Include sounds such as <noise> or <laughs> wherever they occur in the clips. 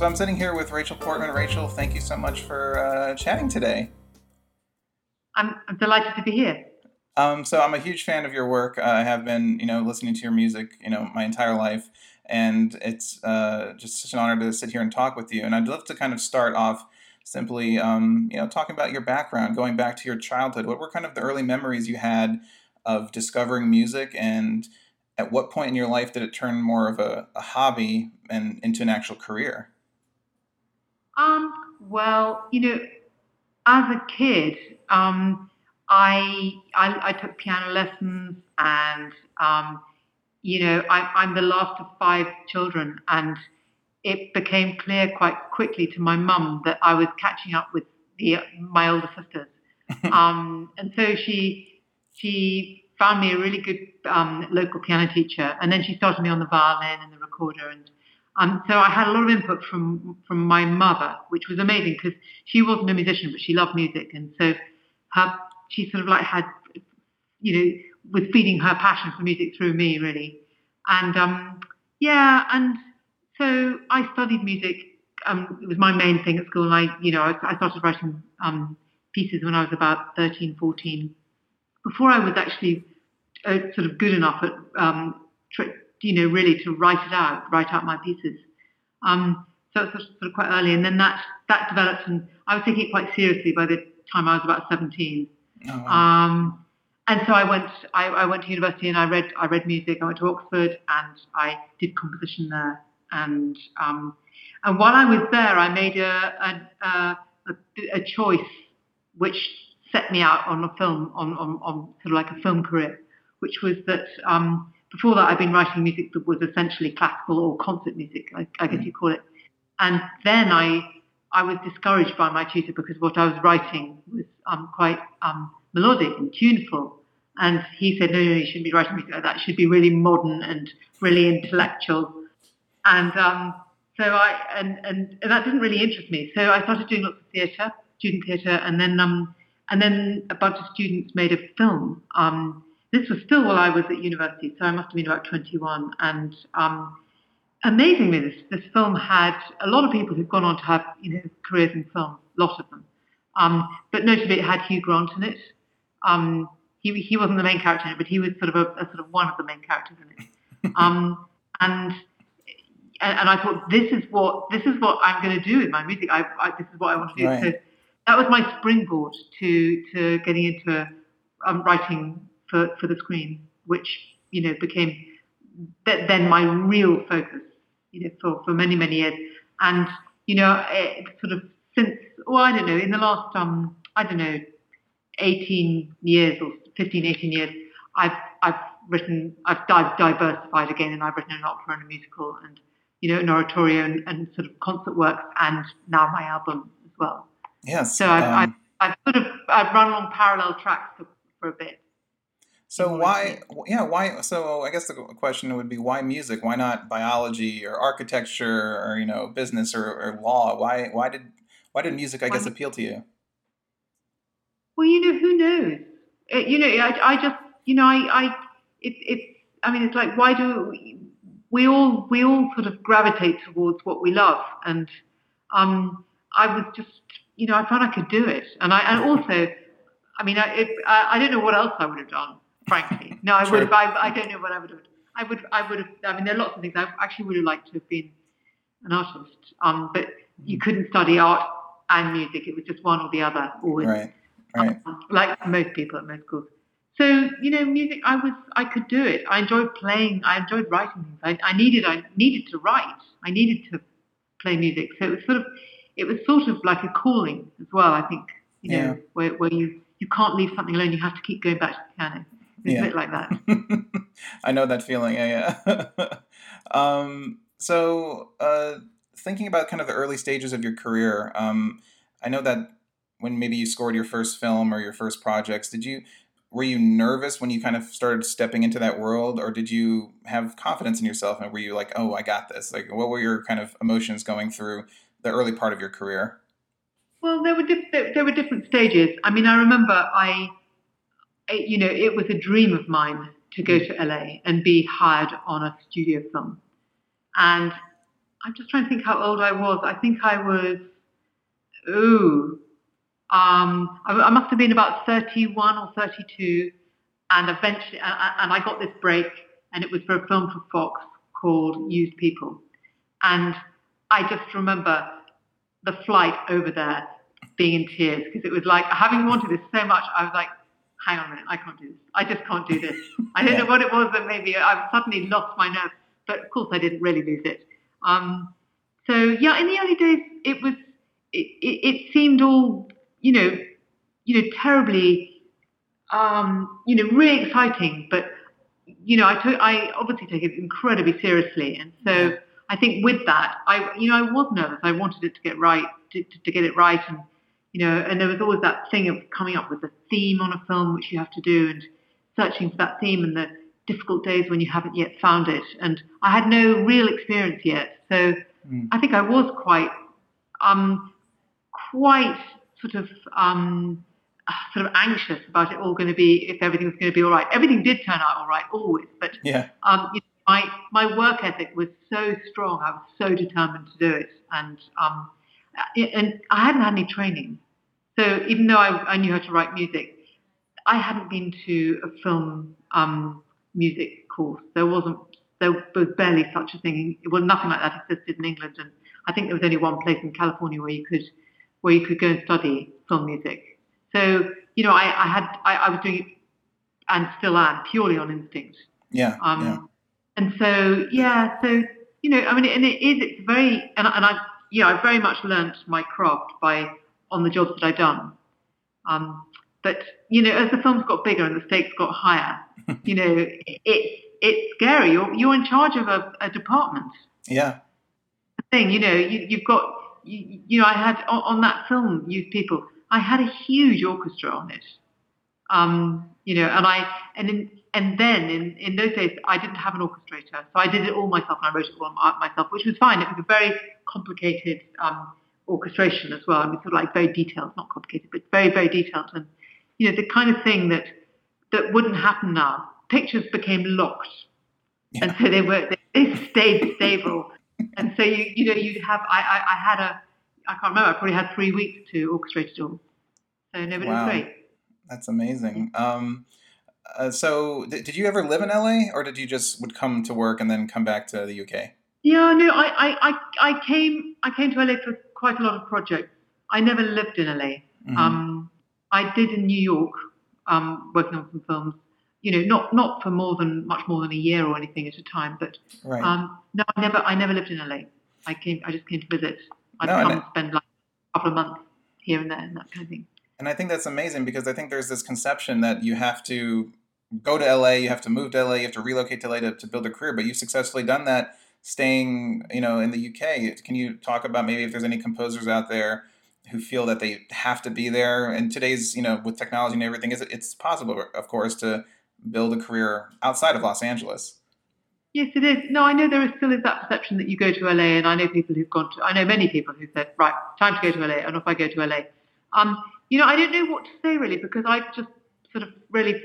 So I'm sitting here with Rachel Portman. Rachel, thank you so much for uh, chatting today. I'm, I'm delighted to be here. Um, so I'm a huge fan of your work. Uh, I have been, you know, listening to your music, you know, my entire life, and it's uh, just such an honor to sit here and talk with you. And I'd love to kind of start off simply, um, you know, talking about your background, going back to your childhood. What were kind of the early memories you had of discovering music, and at what point in your life did it turn more of a, a hobby and into an actual career? Um, well, you know, as a kid, um, I, I, I took piano lessons, and um, you know, I, I'm the last of five children, and it became clear quite quickly to my mum that I was catching up with the, my older sisters, <laughs> um, and so she she found me a really good um, local piano teacher, and then she started me on the violin and the recorder, and um, so I had a lot of input from from my mother, which was amazing because she wasn't a musician, but she loved music, and so her she sort of like had, you know, was feeding her passion for music through me really, and um, yeah, and so I studied music. Um, it was my main thing at school, and I, you know, I, I started writing um, pieces when I was about 13, 14. Before I was actually uh, sort of good enough at um, you know, really to write it out, write out my pieces. Um, so it's sort of quite early, and then that that developed, and I was taking it quite seriously by the time I was about 17. Oh, wow. um, and so I went, I, I, went to university and I read, I read music. I went to Oxford and I did composition there. And um, and while I was there, I made a a, a, a choice which set me out on a film, on, on, on sort of like a film career, which was that um, before that, I'd been writing music that was essentially classical or concert music, I, I guess mm. you call it. And then I, I was discouraged by my tutor because what I was writing was um, quite um, melodic and tuneful. And he said, no, no, you shouldn't be writing music like that. It should be really modern and really intellectual. And um, so I, and, and, and, that didn't really interest me. So I started doing lots of theatre, student theatre, and then, um, and then a bunch of students made a film um, this was still while I was at university, so I must have been about 21. And um, amazingly, this, this film had a lot of people who've gone on to have you know careers in film, a lot of them. Um, but notably, it had Hugh Grant in it. Um, he he wasn't the main character in it, but he was sort of a, a sort of one of the main characters in it. <laughs> Um, and and I thought this is what this is what I'm going to do with my music. I, I, this is what I want to do. Right. So that was my springboard to to getting into um, writing for, for the screen, which, you know, became th- then my real focus, you know, for, for many, many years. And, you know, it, sort of since, well, I don't know, in the last, um, I don't know, 18 years or 15, 18 years, I've, I've written, I've di- diversified again and I've written an opera and a musical and, you know, an oratorio and, and sort of concert works and now my album as well. Yes. So I've, um, I've, I've, sort of, I've run along parallel tracks for, for a bit. So why, yeah, why? So I guess the question would be why music? Why not biology or architecture or you know business or, or law? Why why did why did music? I guess appeal to you. Well, you know, who knows? It, you know, I, I just you know, I I it's it's I mean, it's like why do we, we all we all sort of gravitate towards what we love, and um, I was just you know, I found I could do it, and I and also. I mean, I, it, I, I don't know what else I would have done frankly. No, I would have. I, I don't know what I would have. I would. I would have. I mean, there are lots of things. I actually would have liked to have been an artist, um, but you mm-hmm. couldn't study art and music. It was just one or the other, always. Right. Right. Um, like most people at most schools. So you know, music. I was. I could do it. I enjoyed playing. I enjoyed writing things. I, I needed. I needed to write. I needed to play music. So it was sort of. It was sort of like a calling as well. I think. You know, yeah. where where you you can't leave something alone. You have to keep going back to the piano. It's yeah. a bit like that. <laughs> I know that feeling. Yeah, yeah. <laughs> um, so, uh, thinking about kind of the early stages of your career, um, I know that when maybe you scored your first film or your first projects, did you were you nervous when you kind of started stepping into that world, or did you have confidence in yourself and were you like, "Oh, I got this"? Like, what were your kind of emotions going through the early part of your career? Well, there were there, there were different stages. I mean, I remember I you know, it was a dream of mine to go to LA and be hired on a studio film. And I'm just trying to think how old I was. I think I was, ooh, um, I, I must have been about 31 or 32, and eventually, and, and I got this break, and it was for a film for Fox called Used People, and I just remember the flight over there being in tears because it was like having wanted this so much. I was like, hang on a minute, I can't do this. I just can't do this. <laughs> I don't yeah. know what it was that maybe I've suddenly lost my nerve, but of course I didn't really lose it. Um, so yeah, in the early days, it was it, it, it seemed all you know, you know, terribly, um, you know, really exciting. But you know, I took I obviously take it incredibly seriously, and so I think with that, I you know, I was nervous. I wanted it to get right, to, to, to get it right, and you know, and there was always that thing of coming up with a theme on a film which you have to do, and searching for that theme and the difficult days when you haven't yet found it. And I had no real experience yet, so mm. I think I was quite, um, quite sort of, um, sort of anxious about it all going to be if everything was going to be all right. Everything did turn out all right always, but yeah. Um, you know, my my work ethic was so strong. I was so determined to do it, and um, and I hadn't had any training. So even though I, I knew how to write music, I hadn't been to a film um, music course. There wasn't, there was barely such a thing. Well, nothing like that existed in England, and I think there was only one place in California where you could, where you could go and study film music. So you know, I, I had, I, I was doing it, and still am purely on instinct. Yeah. Um, yeah. And so yeah, so you know, I mean, and it is, it's very, and, and I, know, I very much learnt my craft by on the jobs that I've done. Um, but you know, as the films got bigger and the stakes got higher, <laughs> you know, it's it's scary. You're you're in charge of a, a department. Yeah. Thing, you know, you, you've got, you, you know, I had on, on that film, Used People, I had a huge orchestra on it. Um, you know, and I and in, and then in, in those days I didn't have an orchestrator, so I did it all myself and I wrote it all myself, which was fine. It was a very complicated um, orchestration as well. I mean, sort of like very detailed, not complicated, but very very detailed, and you know the kind of thing that that wouldn't happen now. Pictures became locked, yeah. and so they were they stayed stable, and so you you know you'd have I, I I had a I can't remember I probably had three weeks to orchestrate it all, so no, but wow. it was great. That's amazing. Um, uh, so, th- did you ever live in LA, or did you just would come to work and then come back to the UK? Yeah, no, I, I, I, came I came to LA for quite a lot of projects. I never lived in LA. Mm-hmm. Um, I did in New York, um, working on some films. You know, not not for more than much more than a year or anything at a time. But right. um, no, I never I never lived in LA. I came I just came to visit. I'd no, come and spend like a couple of months here and there and that kind of thing. And I think that's amazing because I think there's this conception that you have to go to LA, you have to move to LA, you have to relocate to LA to, to build a career, but you've successfully done that staying, you know, in the UK. Can you talk about maybe if there's any composers out there who feel that they have to be there? And today's, you know, with technology and everything, is it's possible, of course, to build a career outside of Los Angeles. Yes, it is. No, I know there is still is that perception that you go to LA, and I know people who've gone to. I know many people who said, "Right, time to go to LA," and off I go to LA. Um, you know, I don't know what to say really because I've just sort of really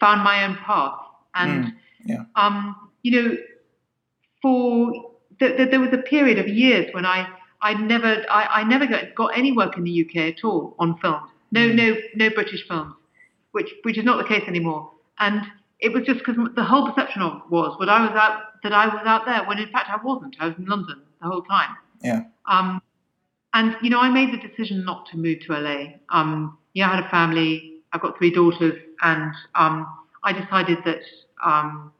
found my own path, and mm, yeah. um, you know, for th- th- there was a period of years when I I never I, I never got, got any work in the UK at all on films. No mm. no no British films, which which is not the case anymore. And it was just because the whole perception of was that I was out that I was out there when in fact I wasn't. I was in London the whole time. Yeah. Um, and you know, I made the decision not to move to LA. Um, yeah, I had a family. I've got three daughters, and um, I decided that um,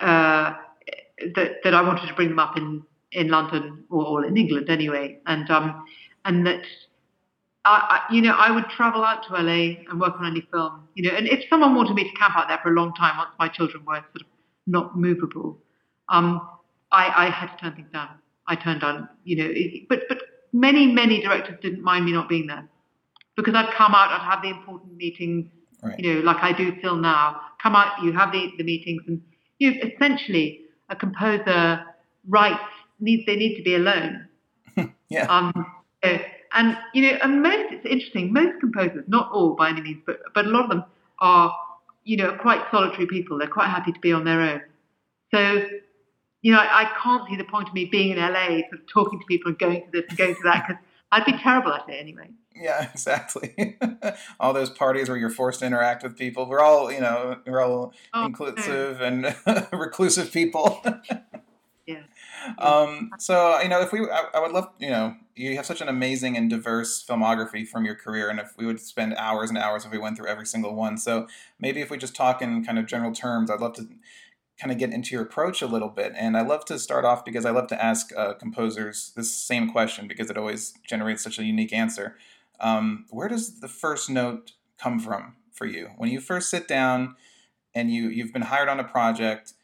uh, that that I wanted to bring them up in in London or, in England anyway, and um, and that. I, I, you know, I would travel out to LA and work on any film. You know, and if someone wanted me to camp out there for a long time, once my children were sort of not movable, um, I, I had to turn things down. I turned down, you know, but but many, many directors didn't mind me not being there because I'd come out, I'd have the important meetings, right. you know, like I do still now. Come out, you have the, the meetings, and you know, essentially a composer writes needs they need to be alone. <laughs> yeah. Um, so, and you know, and most it's interesting. Most composers, not all by any means, but but a lot of them are, you know, quite solitary people. They're quite happy to be on their own. So you know, I, I can't see the point of me being in LA, sort of talking to people and going to this and going to that, because I'd be terrible at it anyway. Yeah, <laughs> exactly. <laughs> all those parties where you're forced to interact with people. We're all, you know, we're all oh, inclusive and <laughs> reclusive people. yeah. Um, so you know, if we, I, I, would love, you know, you have such an amazing and diverse filmography from your career, and if we would spend hours and hours if we went through every single one. So maybe if we just talk in kind of general terms, I'd love to kind of get into your approach a little bit. And I love to start off because I love to ask uh, composers this same question because it always generates such a unique answer. Um, where does the first note come from for you when you first sit down and you you've been hired on a project?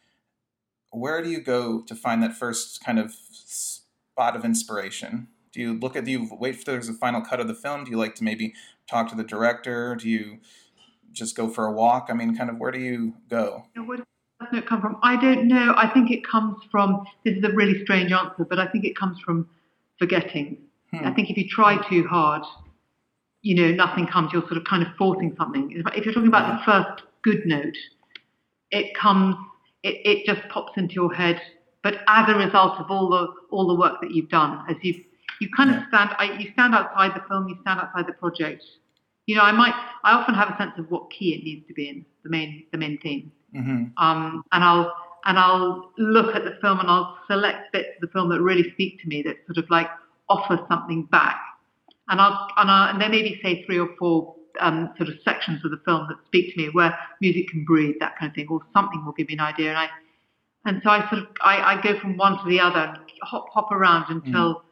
Where do you go to find that first kind of spot of inspiration? Do you look at do you wait for there's a final cut of the film? Do you like to maybe talk to the director? Do you just go for a walk? I mean, kind of where do you go? Does it come from? I don't know. I think it comes from, this is a really strange answer, but I think it comes from forgetting. Hmm. I think if you try too hard, you know, nothing comes. You're sort of kind of forcing something. If you're talking about the first good note, it comes, it, it just pops into your head. But as a result of all the all the work that you've done, as you you kind yeah. of stand, I, you stand outside the film, you stand outside the project. You know, I might, I often have a sense of what key it needs to be in, the main the main theme. Mm-hmm. Um, and I'll and I'll look at the film and I'll select bits of the film that really speak to me that sort of like offer something back. And I'll and, I'll, and there may be say three or four um, sort of sections of the film that speak to me where music can breathe, that kind of thing, or something will give me an idea. And I and so I sort of I, I go from one to the other and hop hop around until mm.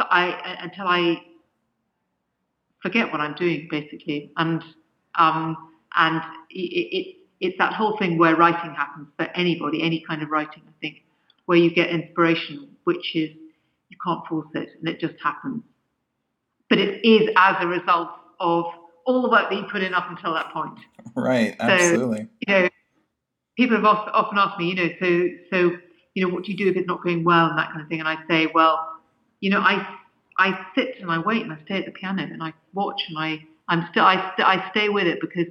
I until I forget what I'm doing basically. And um, and it, it it's that whole thing where writing happens for anybody, any kind of writing, I think, where you get inspiration, which is you can't force it and it just happens. But it is as a result of all the work that you put in up until that point. <laughs> Right, absolutely. So, you know, people have often asked me, you know, so so you know, what do you do if it's not going well and that kind of thing? And I say, well, you know, I I sit and I wait and I stay at the piano and I watch and I I'm still I, st- I stay with it because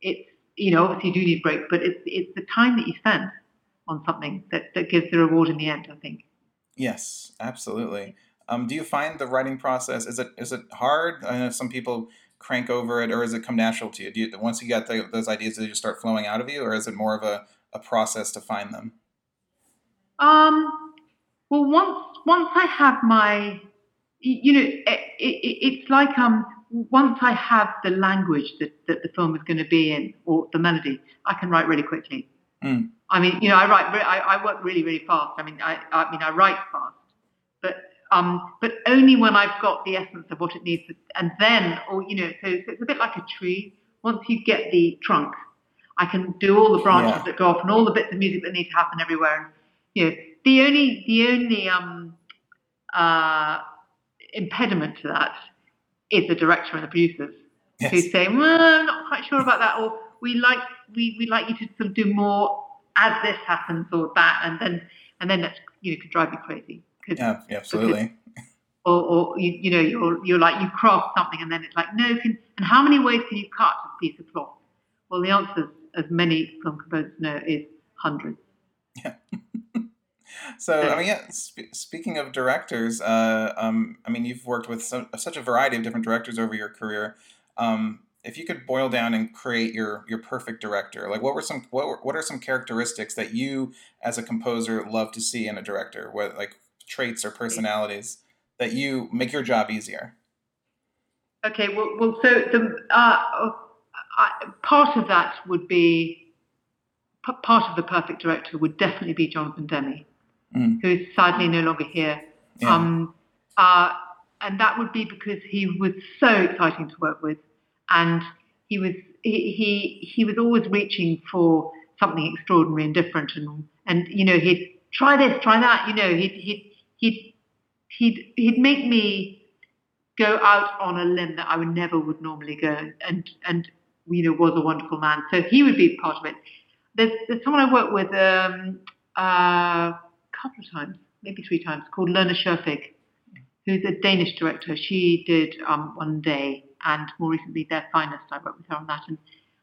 it's you know, obviously you do need breaks, but it's it's the time that you spend on something that, that gives the reward in the end, I think. Yes, absolutely. Um, do you find the writing process is it is it hard? I know some people crank over it, or does it come natural to you? Do you once you get the, those ideas, do you start flowing out of you, or is it more of a, a process to find them? Um, well, once once I have my, you know, it, it, it's like um once I have the language that, that the film is going to be in or the melody, I can write really quickly. Mm. I mean, you know, I write, I, I work really, really fast. I mean, I, I mean, I write fast, but um, but only when I've got the essence of what it needs, and then, or you know, so, so, it's a bit like a tree. Once you get the trunk, I can do all the branches yeah. that go off and all the bits of music that need to happen everywhere. And you know, the only the only um, uh, impediment to that is the director and the producers yes. who say, "Well, I'm not quite sure about that," or "We like we we like you to sort of do more as this happens or that," and then and then that's you know could drive you crazy. Yeah, absolutely. Because, <laughs> or, or you, you know you're you're like you craft something and then it's like no can and how many ways can you cut a piece of cloth? Well, the answer, as many film composers know, is hundreds. Yeah. So I mean, yeah. Sp- speaking of directors, uh, um, I mean, you've worked with so, such a variety of different directors over your career. Um, if you could boil down and create your your perfect director, like what were some what were, what are some characteristics that you as a composer love to see in a director? What like traits or personalities that you make your job easier? Okay, well, well so the uh, uh, part of that would be part of the perfect director would definitely be Jonathan Demme mm. who is sadly no longer here. Yeah. Um, uh, and that would be because he was so exciting to work with, and he was he he, he was always reaching for something extraordinary and different, and and you know he'd try this, try that, you know he'd he'd he'd he'd, he'd make me go out on a limb that I would never would normally go, and and you know was a wonderful man. So he would be part of it. There's, there's someone I work with. Um, uh, couple of times, maybe three times, called Lone Scherfig, who's a Danish director. She did um, One Day and more recently Their Finest. I worked with her on that. And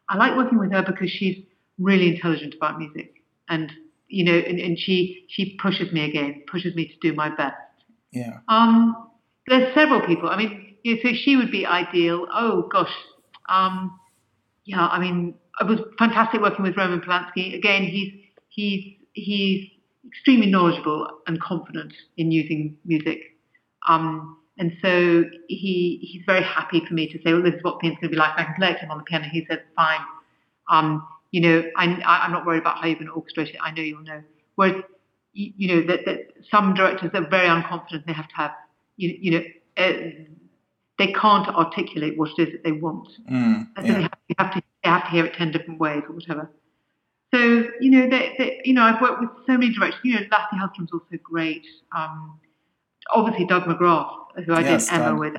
I like working with her because she's really intelligent about music. And you know, and, and she she pushes me again, pushes me to do my best. Yeah. Um, there's several people. I mean, you know, so she would be ideal. Oh gosh, um, yeah. I mean, it was fantastic working with Roman Polanski. Again, he's he's he's extremely knowledgeable and confident in using music. Um, and so he he's very happy for me to say, well, this is what piano's going to be like. I can play it to him on the piano. He said, fine. Um, you know, I, I'm not worried about how you're going to orchestrate it. I know you'll know. Whereas, you, you know, that, that some directors are very unconfident. They have to have, you, you know, uh, they can't articulate what it is that they want. Mm, and so yeah. they, have, they, have, to they have to hear it ten different ways or whatever. So you know, they, they, you know, I've worked with so many directors. You know, Lasse Hallström's also great. Um, obviously, Doug McGrath, who I yes, did Emma Doug. with,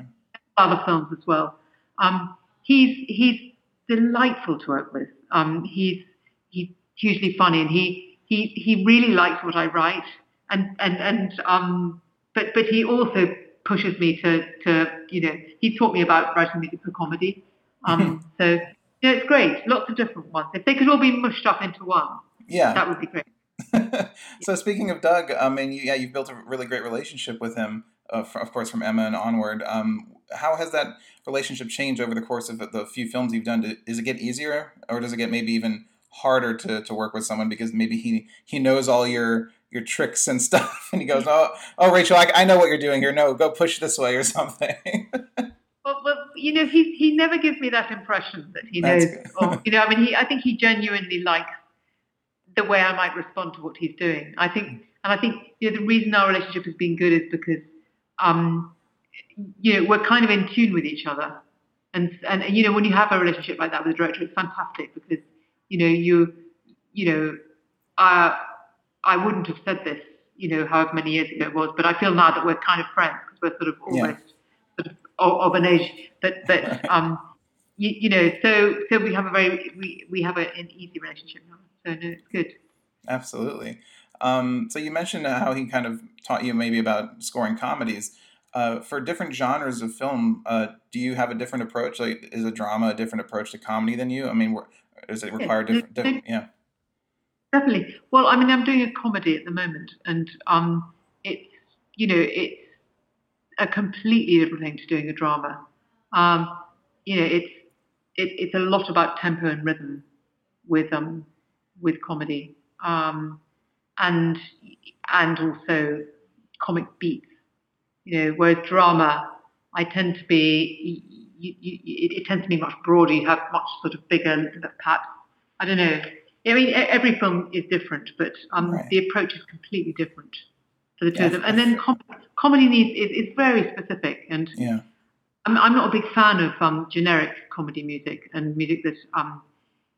other films as well. Um, he's he's delightful to work with. Um, he's he's hugely funny, and he he he really likes what I write, and and and um, but but he also pushes me to to you know he taught me about writing music for comedy. Um, <laughs> so yeah, it's great. Lots of different ones. If they could all be mushed up into one, yeah, that would be great. <laughs> so speaking of Doug, I mean, yeah, you've built a really great relationship with him, uh, for, of course, from Emma and onward. Um, how has that relationship changed over the course of the few films you've done? Does it get easier, or does it get maybe even harder to, to work with someone because maybe he he knows all your your tricks and <laughs> stuff, and he goes, "Oh, oh, Rachel, I, I know what you're doing here. No, go push this way or something." <laughs> well, well, you know, he he never gives me that impression that he knows. Or, you know, I mean, he I think he genuinely likes the way I might respond to what he's doing. I think, and I think you know, the reason our relationship has been good is because, um, you know, we're kind of in tune with each other. And, and, you know, when you have a relationship like that with a director, it's fantastic because, you know, you, you know, uh, I wouldn't have said this, you know, however many years ago it was, but I feel now that we're kind of friends because we're sort of almost yeah. Of, of, an age that, that, <laughs> um, you, you, know, so, so we have a very, we, we have a, an easy relationship now. So no, it's good. Absolutely. Um, so you mentioned how he kind of taught you maybe about scoring comedies. Uh, for different genres of film, uh, do you have a different approach? Like, is a drama a different approach to comedy than you? I mean, does it require yeah, different, different? Yeah. Definitely. Well, I mean, I'm doing a comedy at the moment, and um, it's you know it's a completely different thing to doing a drama. Um, you know, it's it, it's a lot about tempo and rhythm with um with comedy, um, and and also comic beats you know, whereas drama, I tend to be, you, you, it, it, tends to be much broader. You have much sort of bigger, perhaps, I don't know. I mean, every film is different, but um, right. the approach is completely different for the two of them. And then com- comedy needs is, is very specific, and yeah. I'm, I'm not a big fan of um, generic comedy music and music that um,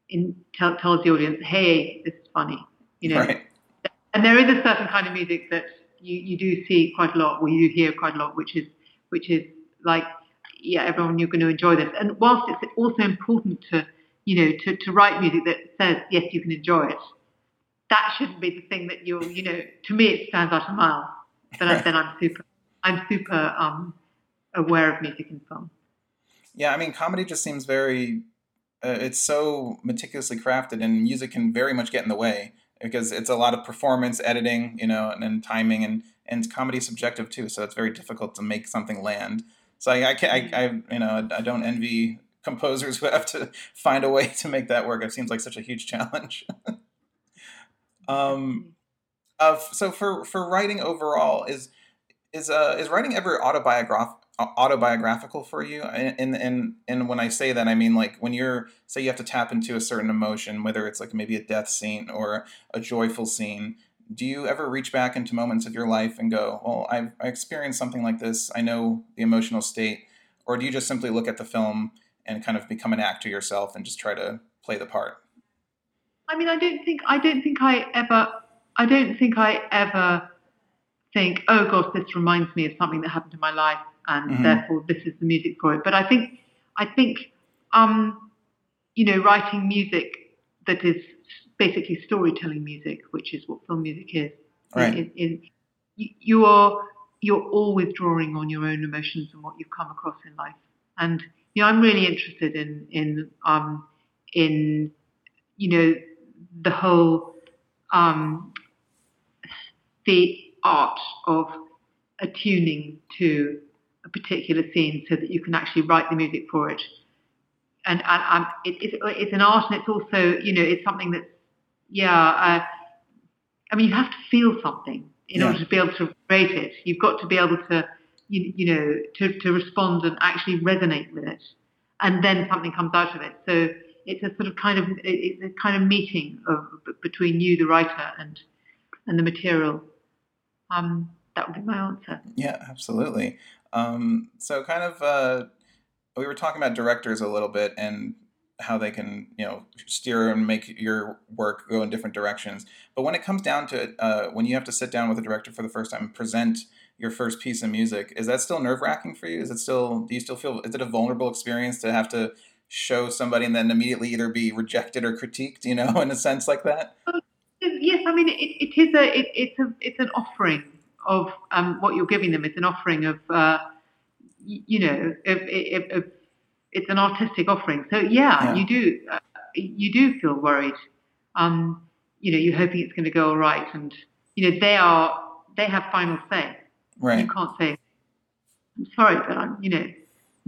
in, tell, tells the audience, "Hey, this is funny," you know. Right. And there is a certain kind of music that you, you do see quite a lot, or you hear quite a lot, which is which is like, yeah, everyone, you're going to enjoy this. And whilst it's also important to, you know, to, to write music that says yes, you can enjoy it, that shouldn't be the thing that you're, you know, to me it stands out a mile. But I, then I'm super, I'm super um, aware of music in film. Yeah, I mean, comedy just seems very. Uh, it's so meticulously crafted, and music can very much get in the way because it's a lot of performance editing, you know, and, then timing and and comedy subjective too. So it's very difficult to make something land. So I, I, I, I you know, I don't envy composers who have to <laughs> find a way to make that work. It seems like such a huge challenge. <laughs> um, uh, so for for writing overall, is is uh is writing ever autobiographical? autobiographical for you? And and and when i say that i mean like when you're say you have to tap into a certain emotion whether it's like maybe a death scene or a joyful scene do you ever reach back into moments of your life and go well i've I experienced something like this. I know the emotional state. Or do you just simply look at the film and kind of become an actor yourself and just try to play the part i mean i don't think i don't think i ever i don't think i ever think oh gosh this reminds me of something that happened in my life and mm-hmm. therefore this is the music for it. But I think I think um, you know writing music that is basically storytelling music, which is what film music is. Right. you are you're always drawing on your own emotions and what you've come across in life. And you know, I'm really interested in in um, in you know the whole um, the art of attuning to a particular scene so that you can actually write the music for it. And, and it, it's, it's an art, and it's also, you know, it's something that's, yeah. Uh, I mean, you have to feel something in Yeah. order to be able to rate it. You've got to be able to, you, you know, to, to respond and actually resonate with it, and then something comes out of it. So it's a sort of kind of it's a kind of meeting of between you, the writer, and and the material. Um, that would be my answer. Yeah, absolutely. Um, so, kind of, uh, we were talking about directors a little bit and how they can, you know, steer and make your work go in different directions. But when it comes down to it, uh, when you have to sit down with a director for the first time and present your first piece of music, is that still nerve wracking for you? Is it still? Do you still feel? Is it a vulnerable experience to have to show somebody and then immediately either be rejected or critiqued? You know, <laughs> in a sense like that. Yes, I mean it, it is a it, it's a it's an offering of um, what you're giving them. It's an offering of uh, you know of, of, of, it's an artistic offering. So yeah, Yeah. you do uh, you do feel worried. Um, you know, you're hoping it's going to go all right, and you know they are they have final say. Right. You can't say I'm sorry, but I'm you know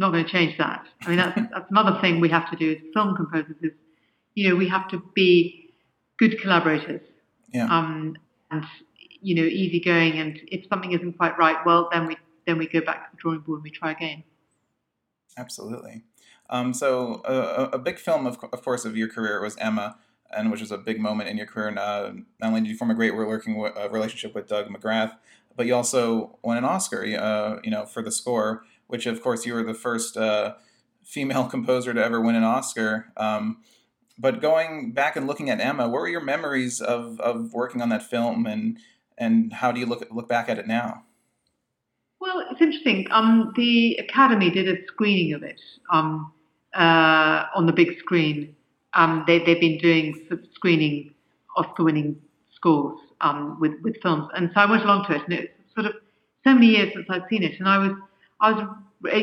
not going to change that. I mean that's that's another thing we have to do as film composers is you know we have to be good collaborators Yeah. um, and you know easygoing. And if something isn't quite right, well then we then we go back to the drawing board and we try again. Absolutely. Um, so uh, a, a big film, of, of course, of your career was Emma, and which was a big moment in your career. And uh, not only did you form a great working w- uh, relationship with Doug McGrath, but you also won an Oscar, uh, you know, for the score. Which, of course, you were the first uh, female <laughs> composer to ever win an Oscar. Um, but going back and looking at Emma, what were your memories of, of working on that film, and and how do you look look back at it now? Well, it's interesting. Um, the Academy did a screening of it um, uh, on the big screen. Um, they, they've been doing screening Oscar-winning scores um, with with films, and so I went along to it, and it's sort of so many years since I'd seen it, and I was I was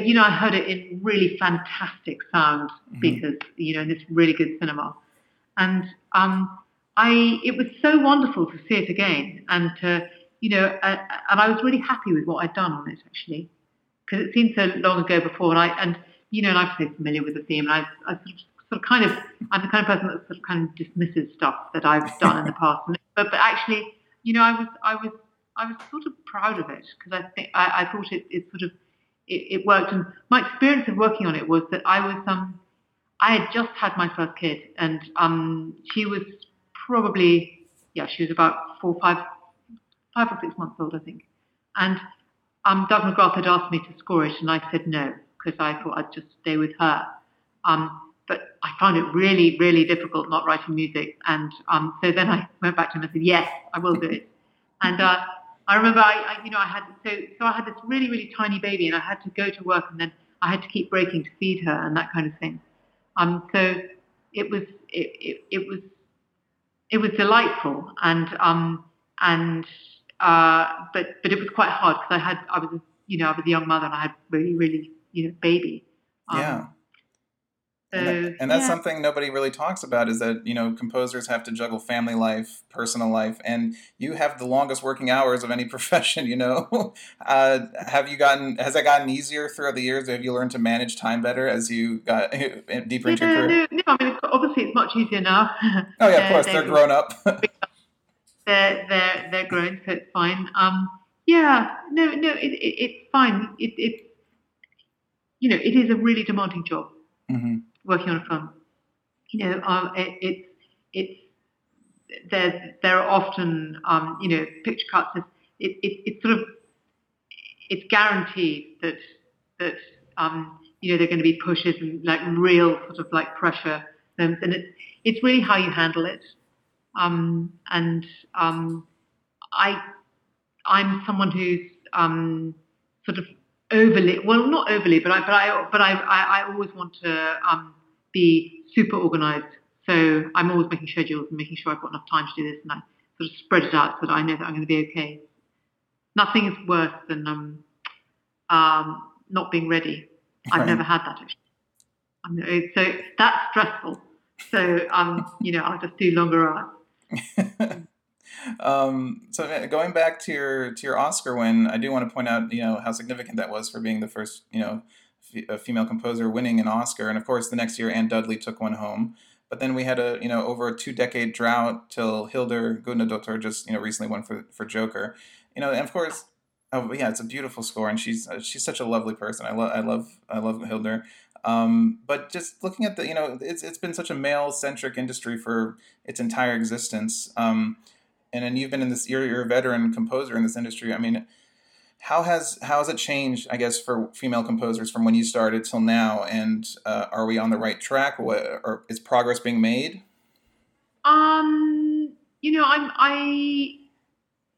you know I heard it in really fantastic sound speakers, you know, in this really good cinema, and um, I it was so wonderful to see it again and to you know, uh, and I was really happy with what I'd done on it actually, because it seemed so long ago before, and I and you know, and I'm so familiar with the theme, and I, I sort, of, sort of kind of I'm the kind of person that sort of kind of dismisses stuff that I've done in the <laughs> past, but but actually, you know, I was I was I was sort of proud of it because I think I, I thought it, it sort of it, it worked, and my experience of working on it was that I was um I had just had my first kid, and um she was probably yeah she was about four five five or six months old, I think. And um, Doug McGrath had asked me to score it, and I said no because I thought I'd just stay with her. Um, but I found it really, really difficult not writing music, and um, so then I went back to him and said, "Yes, I will do it." And uh, I remember, I, I, you know, I had so so I had this really, really tiny baby, and I had to go to work, and then I had to keep breaking to feed her and that kind of thing. Um, so it was it, it, it was it was delightful, and um, and uh, but but it was quite hard because I had I was you know I was a young mother and I had really really you know baby. Um, yeah. So, and, and that's yeah. something nobody really talks about is that you know composers have to juggle family life personal life and you have the longest working hours of any <laughs> profession you know <laughs> uh, have you gotten has that gotten easier throughout the years have you learned to manage time better as you got <laughs> deeper into your career no, no, I mean, obviously it's much easier now. oh yeah of course they're they're- grown up They're they're they're grown, so it's fine. Um, yeah, no, no, it, it, it's fine. It, it's you know, it is a really demanding job hmm working on a film. You know, um, it, it's it's there's there are often um, you know picture cuts. It, it, it's sort of it's guaranteed that that um, you know there are going to be pushes and like real sort of like pressure, and, and it's it's really how you handle it. Um, and um, I I'm someone who's um, sort of overly well not overly but I but I but I I, I always want to um, be super organized. So I'm always making schedules and making sure I've got enough time to do this and I sort of spread it out so that I know that I'm going to be okay. Nothing is worse than um, um, not being ready. I've Right. never had that actually. I'm, so that's stressful. So um, you know I'll just do longer hours. <laughs> Um, so going back to your to your Oscar win, I do want to point out you know how significant that was for being the first you know f- female composer winning an Oscar, and of course the next year Anne Dudley took one home. But then we had a you know over a two decade drought till Hildur Guðnadóttir just you know recently won for for Joker, you know, and of course. Oh yeah, it's a beautiful score, and she's uh, she's such a lovely person. I love I love I love Hildur. Um, but just looking at the, you know, it's it's been such a male centric industry for its entire existence. Um, and you've been in this you're, you're a veteran composer in this industry i mean how has how has it changed i guess for female composers from when you started till now? And uh, are we on the right track? What, or is progress being made? Um you know i'm i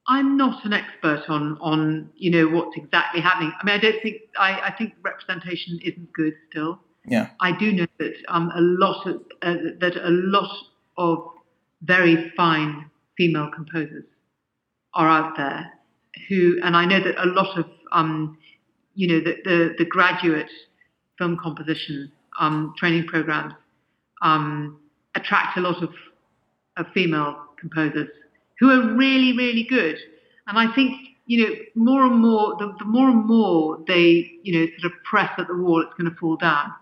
i'm not an expert on on you know what's exactly happening. I mean i don't think i i think representation isn't good still. Yeah. I do know that um a lot of uh, that a lot of very fine female composers are out there who, and I know that a lot of, um, you know, the, the, the, graduate film composition um, training programs um, attract a lot of, of female composers who are really, really good. And I think, you know, more and more, the, the more and more they, you know, sort of press at the wall, it's going to fall down.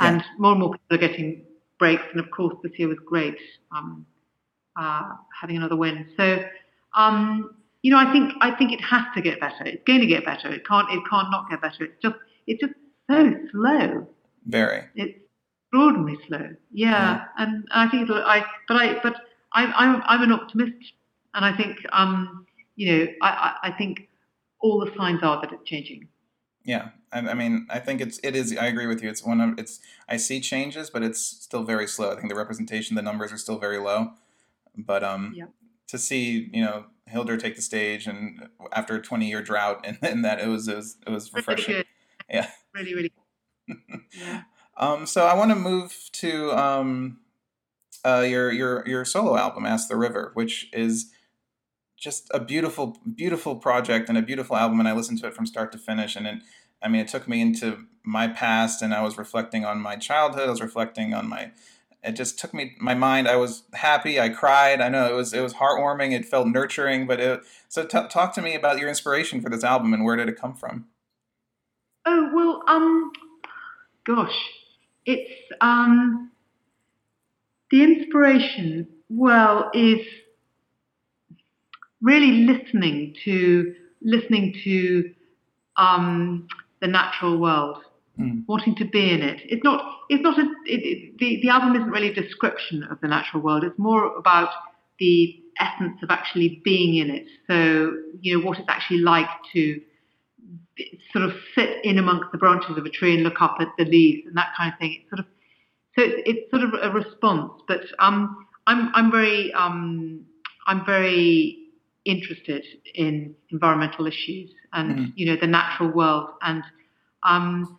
Yeah. And more and more people are getting breaks. And of course, this year was great. Um, uh, having another win. So, um, you know, I think I think it has to get better. It's going to get better. It can't it can't not get better. It's just it's just so slow. Very. It's extraordinarily slow. Yeah, yeah. and I think it'll. I but I but I, I'm I'm an optimist, and I think um you know I I, I think all the signs are that it's changing. Yeah, I, I, mean, I think it's it is. I agree with you. It's one of it's. I see changes, but it's still very slow. I think the representation, the numbers are still very low. But um, yep. To see you know Hildur take the stage and after a twenty year drought and, and that it was it was, it was refreshing. Really yeah. Really, really. <laughs> yeah. Um, so I want to move to um, uh, your your your solo album, Ask the River, which is just a beautiful, beautiful project and a beautiful album. And I listened to it from start to finish. And it, I mean, it took me into my past, and I was reflecting on my childhood. I was reflecting on my it just took me my mind i was happy i cried i know it was it was heartwarming it felt nurturing but it so t- talk to me about your inspiration for this album and where did it come from? Oh well um gosh it's um the inspiration well is really listening to listening to um the natural world mm. wanting to be in it. It's not. It's not a. It, it, the the album isn't really a description of the natural world. It's more about the essence of actually being in it. So you know what it's actually like to sort of sit in amongst the branches of a tree and look up at the leaves and that kind of thing. It's sort of so it's, it's sort of a response. But um, I'm I'm very um, I'm very interested in environmental issues and mm you know the natural world and um,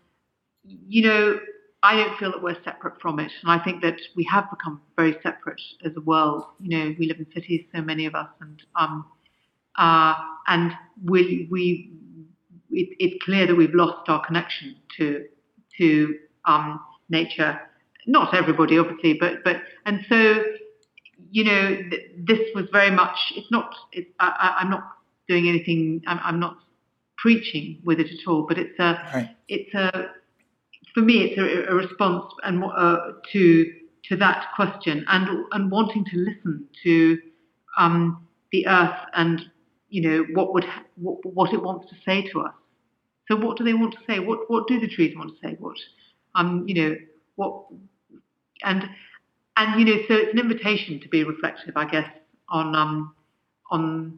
you know, I don't feel that we're separate from it. And I think that we have become very separate as a world. You know, we live in cities, so many of us, and um, uh, and we we it, it's clear that we've lost our connection to to um, nature. Not everybody, obviously, but but and so you know, th- this was very much. It's not. It, I, am not doing anything. I'm, I'm, not preaching with it at all. But it's a. Right. It's a for me, it's a, a response and uh, to to that question and and wanting to listen to um, the earth and you know what would what, what it wants to say to us. So what do they want to say? What what do the trees want to say? What um you know what and and you know so it's an invitation to be reflective, I guess, on um on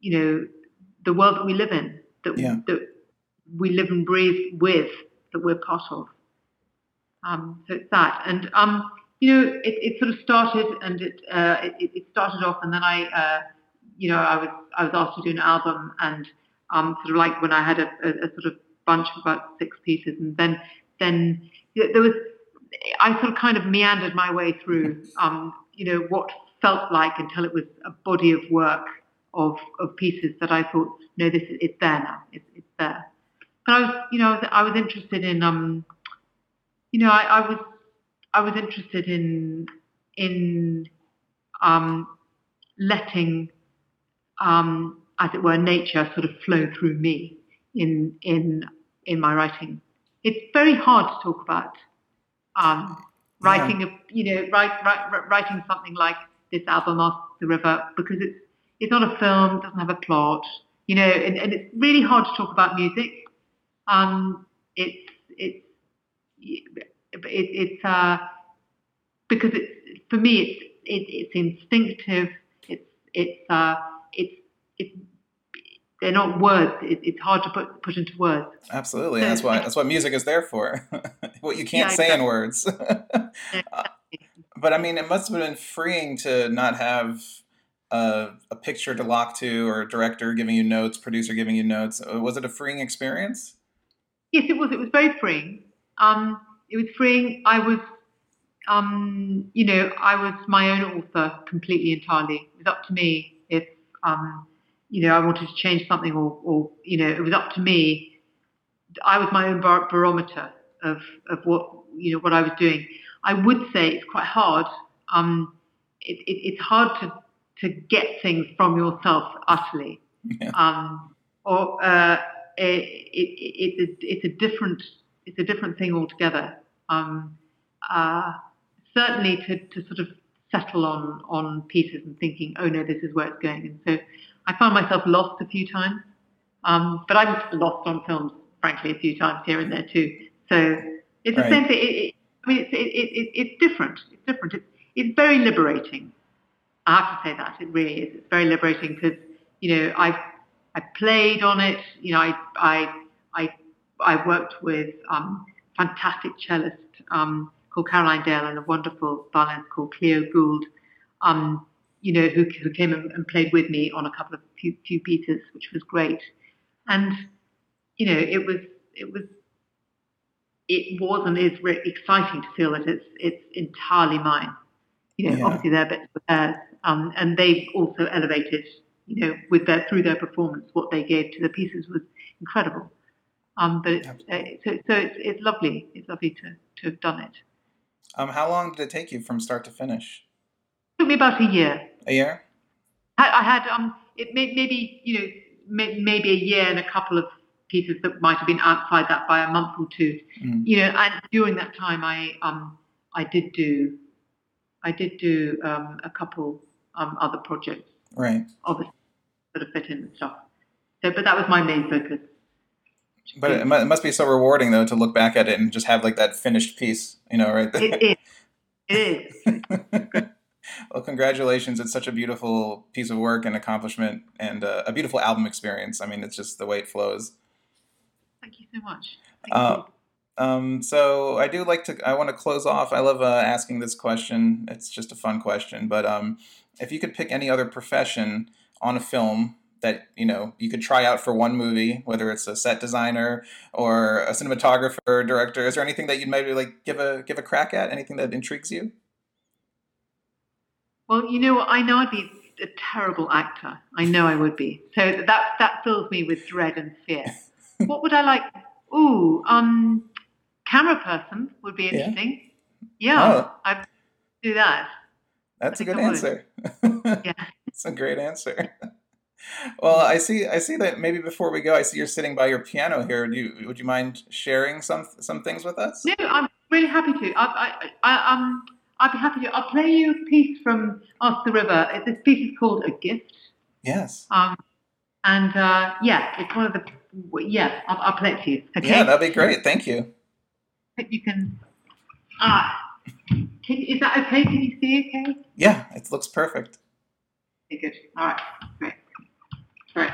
you know the world that we live in that yeah. that we live and breathe with that we're part of. Um, so it's that, and um, you know, it, it, sort of started, and it, uh, it, it started off, and then I, uh, you know, I was I was asked to do an album, and um, sort of like when I had a, a, a sort of bunch of about six pieces, and then then there was I sort of kind of meandered my way through, <laughs> um, you know, what felt like until it was a body of work of of pieces that I thought, no, this is, it's there now, it's, it's there. But I was, you know, I was, I was interested in, um, you know, I, I was, I was interested in, in, um, letting um, as it were, nature sort of flow through me in in in my writing. It's very hard to talk about um, writing Yeah. a you know write, write, writing something like this album off the river because it's it's not a film, it doesn't have a plot, you know, and, and it's really hard to talk about music. Um, it's it's it, it's uh, because it's for me it's it, it's instinctive. It's it's uh, it's it's they're not words. It, it's hard to put put into words. Absolutely. That's why that's what music is there for. <laughs> what you can't Yeah, say in words. Exactly. <laughs> but I mean, it must have been freeing to not have a, a picture to lock to, or a director giving you notes, producer giving you notes. Uh, Was it a freeing experience? Yes, it was. It was very freeing. Um, it was freeing. I was, um, you know, I was my own author completely entirely. It was up to me if, um, you know, I wanted to change something or, or, you know, it was up to me. I was my own bar- barometer of, of what, you know, what I was doing. I would say it's quite hard. Um, it, it, it's hard to, to get things from yourself utterly. Yeah. Um, or, uh, it, it, it, it's a, different it's a different thing altogether. Um, uh, certainly to, to sort of settle on on pieces and thinking, oh no, this is where it's going. And so I found myself lost a few times, um, but I'm lost on films, frankly, a few times here and there too. So it's the Right. same thing. It, it, I mean, it's it, it, it, it's different. It's different. It's, it's very liberating. I have to say that it really is. It's very liberating because you know I I played on it. You know I I I I worked with um, fantastic cellist um, called Caroline Dale and a wonderful violinist called Clio Gould. Um, you know who who came and, played with me on a couple of few, few pieces, which was great. And you know it was it was it was and is re- exciting to feel that it's it's entirely mine. You know, Yeah. obviously their bits were theirs, um, and they also elevated, you know, with their through their performance, what they gave to the pieces was incredible. Um, but it's, uh, so so it's, it's lovely. It's lovely to to have done it. Um, how long did it take you from start to finish? It took me about a year. A year? I, I had um, it may, maybe you know may, maybe a year and a couple of pieces that might have been outside that by a month or two. Mm. You know, and during that time, I um, I did do, I did do um, a couple um, other projects, Right. obviously, that have fit in and stuff. So, but that was my main focus. But it, it must be so rewarding though to look back at it and just have like that finished piece, you know, right there. It is. It is. <laughs> well, congratulations! It's such a beautiful piece of work and accomplishment, and uh, a beautiful album experience. I mean, it's just the way it flows. Thank you so much. Uh. Um, so I do like to. I want to close off. I love uh, asking this question. It's just a fun question. But um, if you could pick any other profession on a film that you know you could try out for one movie, whether it's a set designer or a cinematographer, or director, is there anything that you'd maybe like give a give a crack at? Anything that intrigues you? Well, you know? I know I'd be a terrible actor. I know I would be. So that that fills me with dread and fear. <laughs> what would I like? Ooh, um, camera person would be interesting. Yeah, Oh. I'd do that. That's a good answer. Yeah. <laughs> It's a great answer. Well, I see. I see that maybe before we go, I see you're sitting by your piano here. Do you, would you mind sharing some some things with us? No, I'm really happy to. I, I, I, um, I'd be happy to. I'll play you a piece from Ask the River. This piece is called A Gift. Yes. Um, and uh, yeah, it's one of the. Yeah, I'll, I'll play it to you. Okay. Yeah, that'd be great. Thank you. Hope you can. Ah, can, is that okay? Can you see? Okay. Yeah, it looks perfect. Okay, good. All right. Great. Great.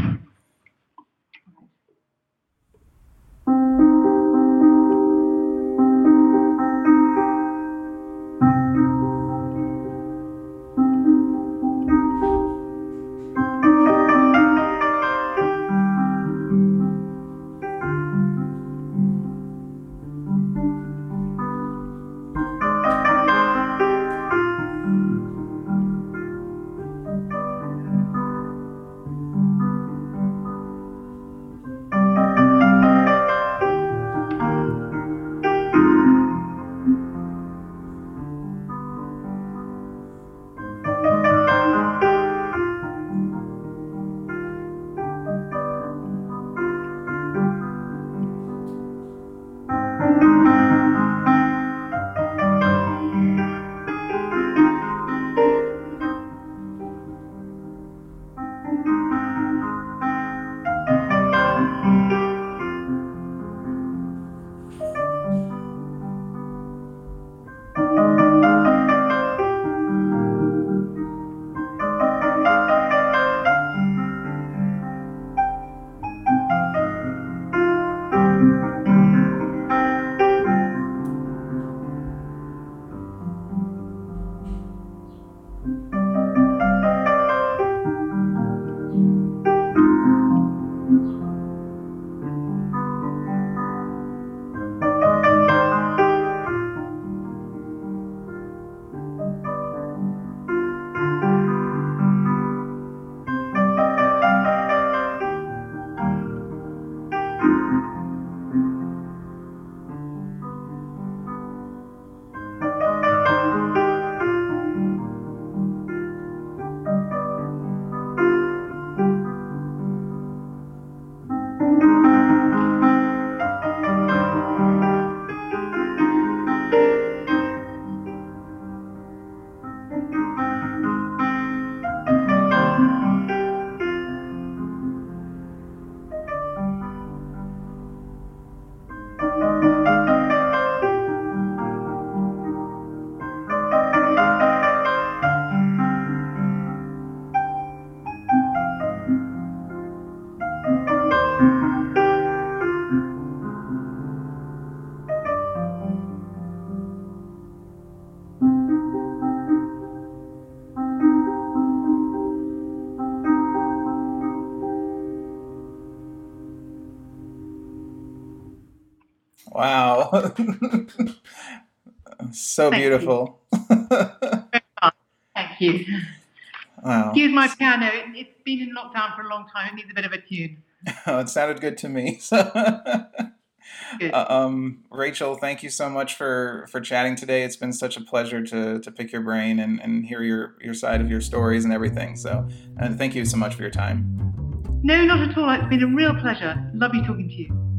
<laughs> So Thank beautiful. Thank you. wow. Here's my piano. It, it's been in lockdown for a long time. It needs a bit of a tune. <laughs> Oh, it sounded good to me. <laughs> Good. uh, um, Rachel, thank you so much for for chatting today. It's been such a pleasure to to pick your brain and, and hear your your side of your stories and everything. So, and thank you so much for your time. No, not at all. It's been a real pleasure. Lovely talking to you.